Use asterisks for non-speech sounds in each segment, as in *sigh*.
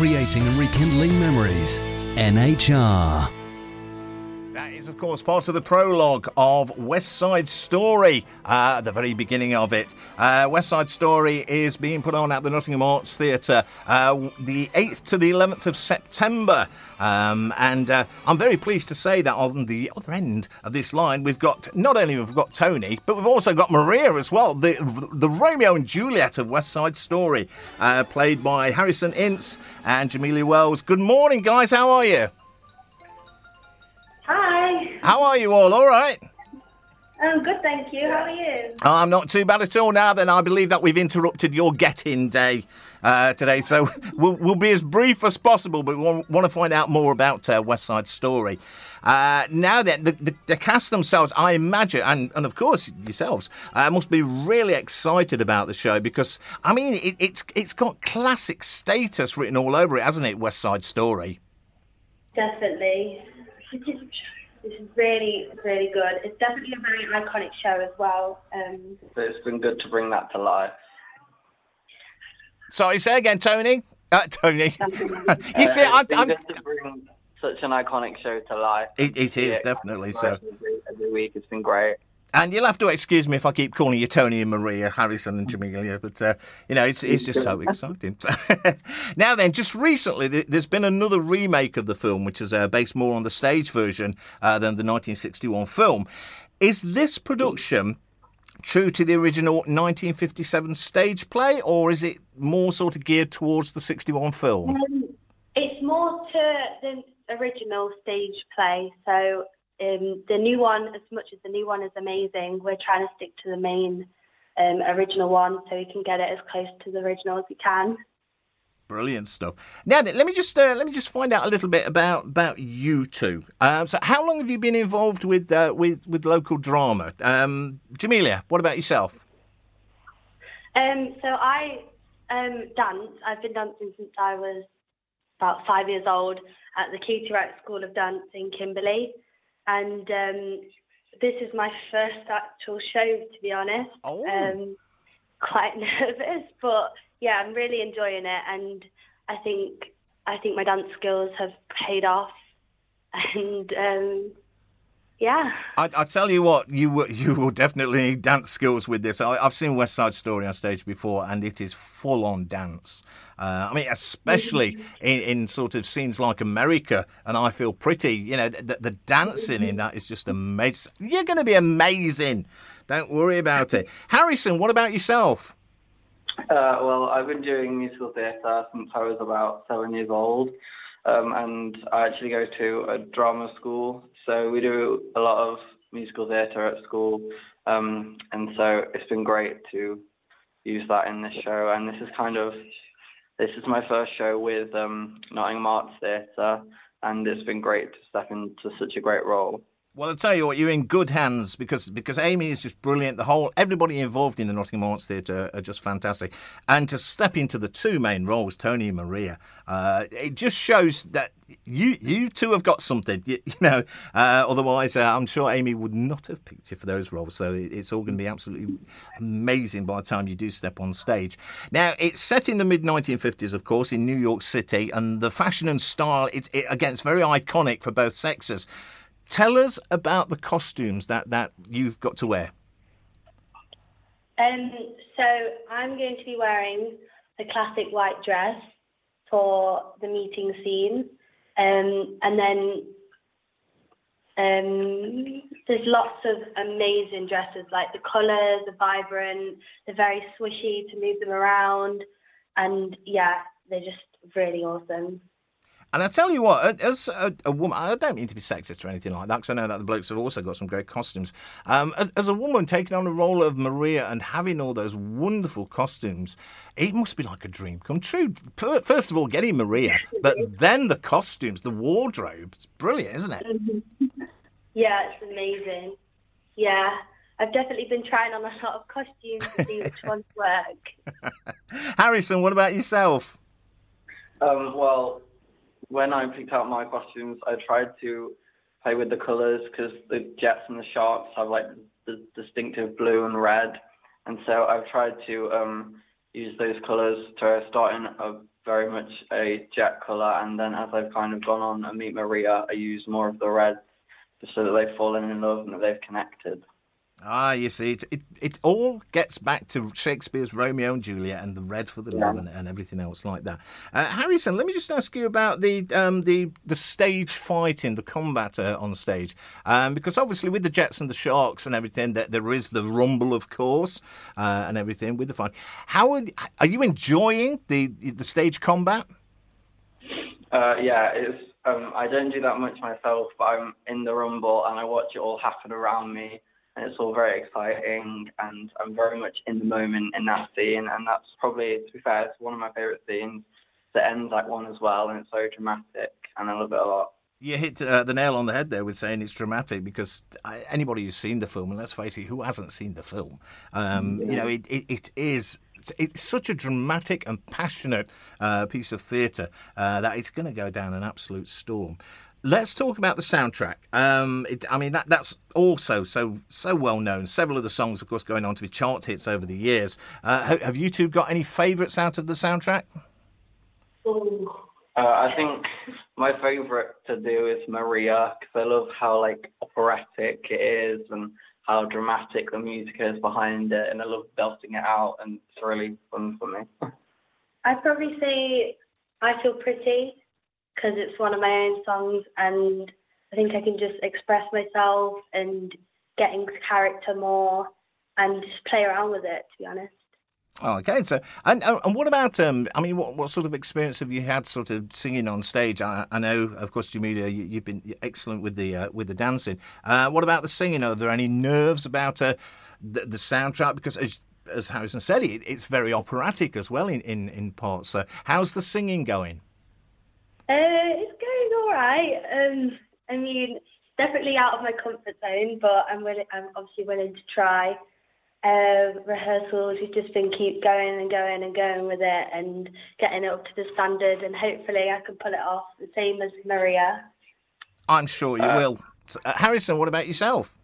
creating and rekindling memories. NHR. Is, of course, part of the prologue of West Side Story, uh, at the very beginning of it. Uh, West Side Story is being put on at the Nottingham Arts Theatre uh, the 8th to the 11th of September. Um, and uh, I'm very pleased to say that on the other end of this line, we've got not only we've got Tony, but we've also got Maria as well, the, the Romeo and Juliet of West Side Story, uh, played by Harrison Ince and Jamillah Wells. Good morning, guys. How are you? Hi. How are you all? All right? I'm good, thank you. How are you? I'm not too bad at all now. Then I believe that we've interrupted your get-in day uh, today, so *laughs* we'll, we'll, be as brief as possible. But we want, want to find out more about uh, West Side Story. Uh, now then, the, the, the, cast themselves, I imagine, and, and of course yourselves, uh, must be really excited about the show because I mean it, it's it's got classic status written all over it, hasn't it? West Side Story. Definitely. This is really, really good. It's definitely a very iconic show as well. Um, so it's been good to bring that to life. Sorry, say again, Tony. Uh, Tony. *laughs* you see, uh, I'm, I'm... to bring such an iconic show to life. It, it is yeah, definitely so. Every, every week, it's been great. And you'll have to excuse me if I keep calling you Tony and Maria, Harrison and Jamillah, but uh, you know it's it's just so *laughs* exciting. *laughs* now then, just recently there's been another remake of the film, which is uh, based more on the stage version uh, than the 1961 film. Is this production true to the original 1957 stage play, or is it more sort of geared towards the 61 film? Um, it's more to the original stage play, so um, the new one, as much as the new one is amazing, we're trying to stick to the main um, original one so we can get it as close to the original as we can. Brilliant stuff. Now then, let me just uh, let me just find out a little bit about about you two. Um, so, how long have you been involved with uh, with with local drama? Um, Jamillah, what about yourself? Um, so I um, dance. I've been dancing since I was about five years old at the Cutie School of Dance in Kimberley and um, this is my first actual show, to be honest. Oh. Um, quite *laughs* nervous, but yeah, I'm really enjoying it, and I think I think my dance skills have paid off, *laughs* and um, yeah. I, I tell you what, you will, *laughs* you will definitely need dance skills with this. I, have seen West Side Story on stage before, and it is full on dance. Uh, I mean, especially in, in, sort of scenes like America and I Feel Pretty. You know, the, the dancing in that is just amazing. You're going to be amazing. Don't worry about it. Harrison, what about yourself? Uh, well, I've been doing musical theatre since I was about seven years old. Um, and I actually go to a drama school so we do a lot of musical theatre at school, um, and so it's been great to use that in this show. And this is kind of this is my first show with um, Nottingham Arts Theatre, and it's been great to step into such a great role. Well, I'll tell you what, you're in good hands because because Amy is just brilliant. The whole everybody involved in the Nottingham Arts Theatre are just fantastic, and to step into the two main roles, Tony and Maria, uh, it just shows that you you two have got something. You, you know, uh, otherwise uh, I'm sure Amy would not have picked you for those roles. So it's all going to be absolutely amazing by the time you do step on stage. Now it's set in the mid 1950s, of course, in New York City, and the fashion and style it, it again it's very iconic for both sexes. Tell us about the costumes that, that you've got to wear. Um, so I'm going to be wearing the classic white dress for the meeting scene, um, and then um, there's lots of amazing dresses. Like the colours the vibrant, they're very swishy to move them around, and yeah, they're just really awesome. And I tell you what, as a, a, woman, I don't mean to be sexist or anything like that, because I know that the blokes have also got some great costumes. Um, as, as, a woman taking on the role of Maria and having all those wonderful costumes, it must be like a dream come true. First of all, getting Maria, but then the costumes, the wardrobe, it's brilliant, isn't it? Yeah, it's amazing. Yeah. I've definitely been trying on a lot of costumes to see which ones work. *laughs* Harrison, what about yourself? Um, well, when I picked out my costumes, I tried to play with the colors because the jets and the sharks have like the distinctive blue and red, and so I've tried to um, use those colors to start in a very much a jet colour, and then as I've kind of gone on and meet Maria, I use more of the reds just so that they've fallen in love and that they've connected. Ah, you see, it, it, it all gets back to Shakespeare's Romeo and Juliet and the red for the love and, and everything else like that. Uh, Harrison, let me just ask you about the um, the the stage fighting, the combat uh, on stage, um, because obviously with the Jets and the Sharks and everything, that there is the rumble, of course, uh, and everything with the fight. How are, are you enjoying the the stage combat? Uh, yeah, it's. Um, I don't do that much myself, but I'm in the rumble and I watch it all happen around me and it's all very exciting and I'm very much in the moment in that scene and that's probably to be fair it's one of my favorite scenes that ends like one as well and it's so dramatic and I love it a lot. You hit uh, the nail on the head there with saying it's dramatic because anybody who's seen the film, and let's face it, who hasn't seen the film, um, yeah. you know, it, it, it is it's such a dramatic and passionate uh, piece of theatre uh, that it's going to go down an absolute storm. Let's talk about the soundtrack. Um, it, I mean, that that's also so so well known. Several of the songs, of course, going on to be chart hits over the years. Uh, have, have, you two got any favourites out of the soundtrack? Uh, I think my favourite to do is Maria because I love how like operatic it is and how dramatic the music is behind it, and I love belting it out, and it's really fun for me. I'd probably say I Feel Pretty because it's one of my own songs and I think I can just express myself and get into character more and just play around with it, to be honest. Oh, okay. So, and and what about um? I mean, what what sort of experience have you had, sort of singing on stage? I, I know, of course, Jamillah, you, have been excellent with the uh, with the dancing. Uh, what about the singing? Are there any nerves about uh, the, the soundtrack? Because as, as Harrison said, it, it's very operatic as well in, in, in parts. So, how's the singing going? Uh, it's going all right. Um, I mean, definitely out of my comfort zone, but I'm willing. I'm obviously willing to try. Uh, rehearsals, we've just been keep going and going and going with it and getting it up to the standard, and hopefully I can pull it off the same as Maria. I'm sure you uh, will. Uh, Harrison, what about yourself?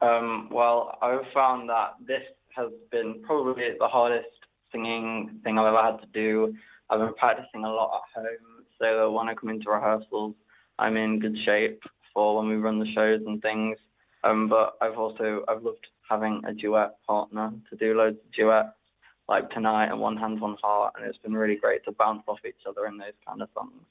Um, well, I've found that this has been probably the hardest singing thing I've ever had to do. I've been practicing a lot at home so when I come into rehearsals, I'm in good shape for when we run the shows and things. Um, but I've also I've loved having a duet partner to do loads of duets like tonight and One Hand One Heart, and it's been really great to bounce off each other in those kind of songs.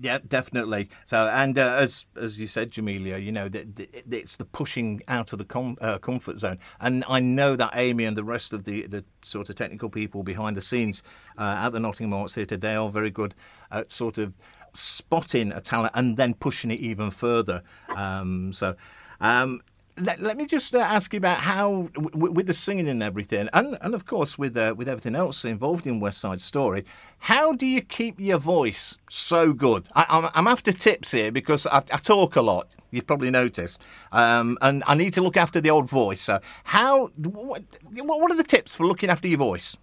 Yeah, definitely. So, and uh, as as you said, Jamillah, you know, it's the pushing out of the com- uh, comfort zone. And I know that Amy and the rest of the, the sort of technical people behind the scenes uh, at the Nottingham Arts Theatre, they are very good at sort of spotting a talent and then pushing it even further. Um, so, um, let, let me just uh, ask you about how, w- with the singing and everything, and, and of course with uh, with everything else involved in West Side Story, how do you keep your voice so good? I, am I'm, I'm after tips here because I, I talk a lot. You've probably noticed, um, and I need to look after the old voice. So, how? What, what are the tips for looking after your voice?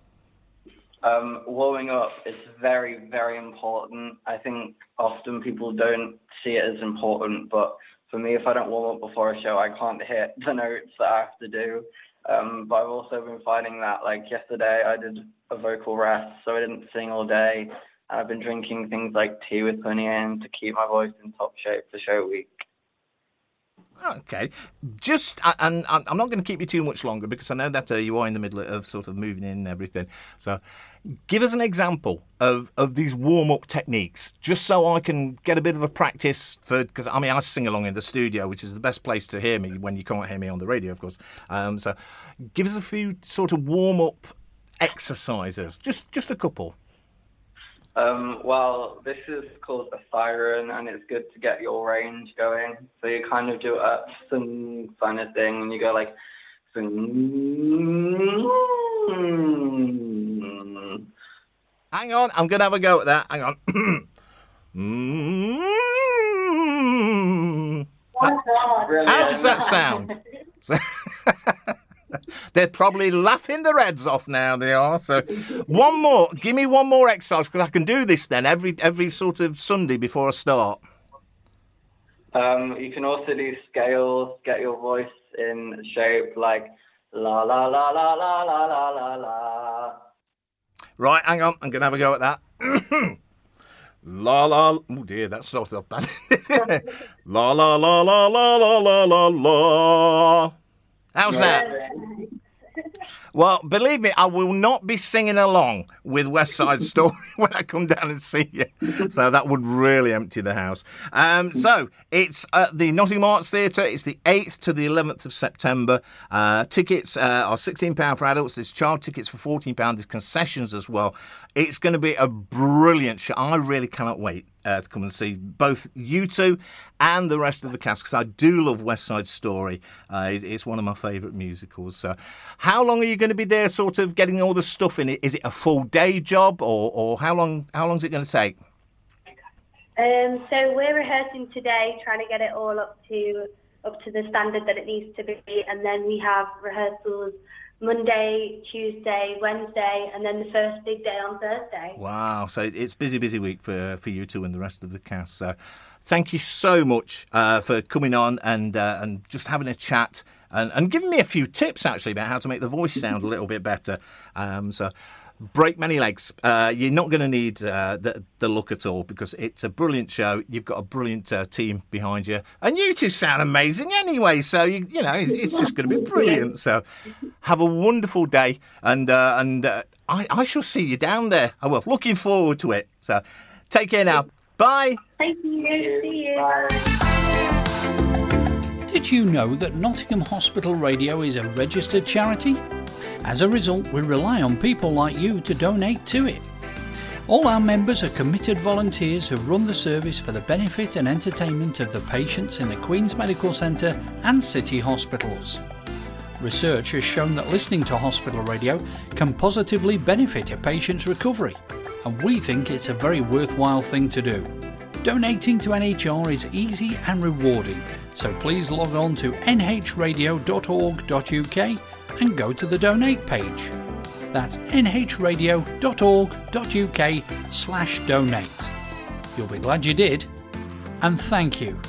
Um, warming up is very, very important. I think often people don't see it as important, but for me, if I don't warm up before a show, I can't hit the notes that I have to do. Um, but I've also been finding that, like yesterday, I did a vocal rest, so I didn't sing all day. And I've been drinking things like tea with honey in to keep my voice in top shape for show week. Okay, just and I'm not going to keep you too much longer because I know that uh, you are in the middle of sort of moving in and everything. So, give us an example of of these warm up techniques, just so I can get a bit of a practice for. Because I mean, I sing along in the studio, which is the best place to hear me when you can't hear me on the radio, of course. Um, so, give us a few sort of warm up exercises, just just a couple. Um, well, this is called a siren, and it's good to get your range going. So you kind of do a sing kind of thing, and you go like sing. Hang on, I'm gonna have a go at that. Hang on. *coughs* How does that sound? *laughs* *laughs* They're probably laughing their heads off now. They are. So, one more. Give me one more exercise because I can do this then every every sort of Sunday before I start. Um, you can also do scales. Get your voice in shape, like la la la la la la la la la. Right, hang on. I'm gonna have a go at that. La la. Oh dear, that started off bad. la la la la la la la la la. How's that? Well, believe me, I will not be singing along with West *laughs* Side Story when I come down and see you. So that would really empty the house. Um, so it's at the Nottingham Arts Theatre. It's the 8th to the 11th of September. Uh, tickets uh, are £16 for adults. There's child tickets for £14. There's concessions as well. It's going to be a brilliant show. I really cannot wait uh, to come and see both you two and the rest of the cast because I do love West Side Story. Uh, it's, it's, one of my favourite musicals. So, how long are you going to be there, sort of getting all the stuff in it? Is it a full day job, or, or how long? How long is it going to take? Um, so we're rehearsing today, trying to get it all up to up to the standard that it needs to be, and then we have rehearsals Monday, Tuesday, Wednesday, and then the first big day on Thursday. Wow! So it's busy, busy week for for you two and the rest of the cast. So, thank you so much uh, for coming on and uh, and just having a chat and, and giving me a few tips actually about how to make the voice sound a little bit better. Um, so break many legs. Uh, you're not going to need uh, the, the look at all because it's a brilliant show. You've got a brilliant uh, team behind you, and you two sound amazing anyway. So you you know it's, it's just going to be brilliant. So have a wonderful day, and uh, and uh, I I shall see you down there. I will. Looking forward to it. So take care now. Bye. Thank you. See you. Bye. Did you know that Nottingham Hospital Radio is a registered charity? As a result, we rely on people like you to donate to it. All our members are committed volunteers who run the service for the benefit and entertainment of the patients in the Queen's Medical Centre and city hospitals. Research has shown that listening to hospital radio can positively benefit a patient's recovery, and we think it's a very worthwhile thing to do. Donating to NHR is easy and rewarding, so please log on to nhradio.org.uk and go to the donate page. That's nhradio.org.uk slash donate. You'll be glad you did, and thank you.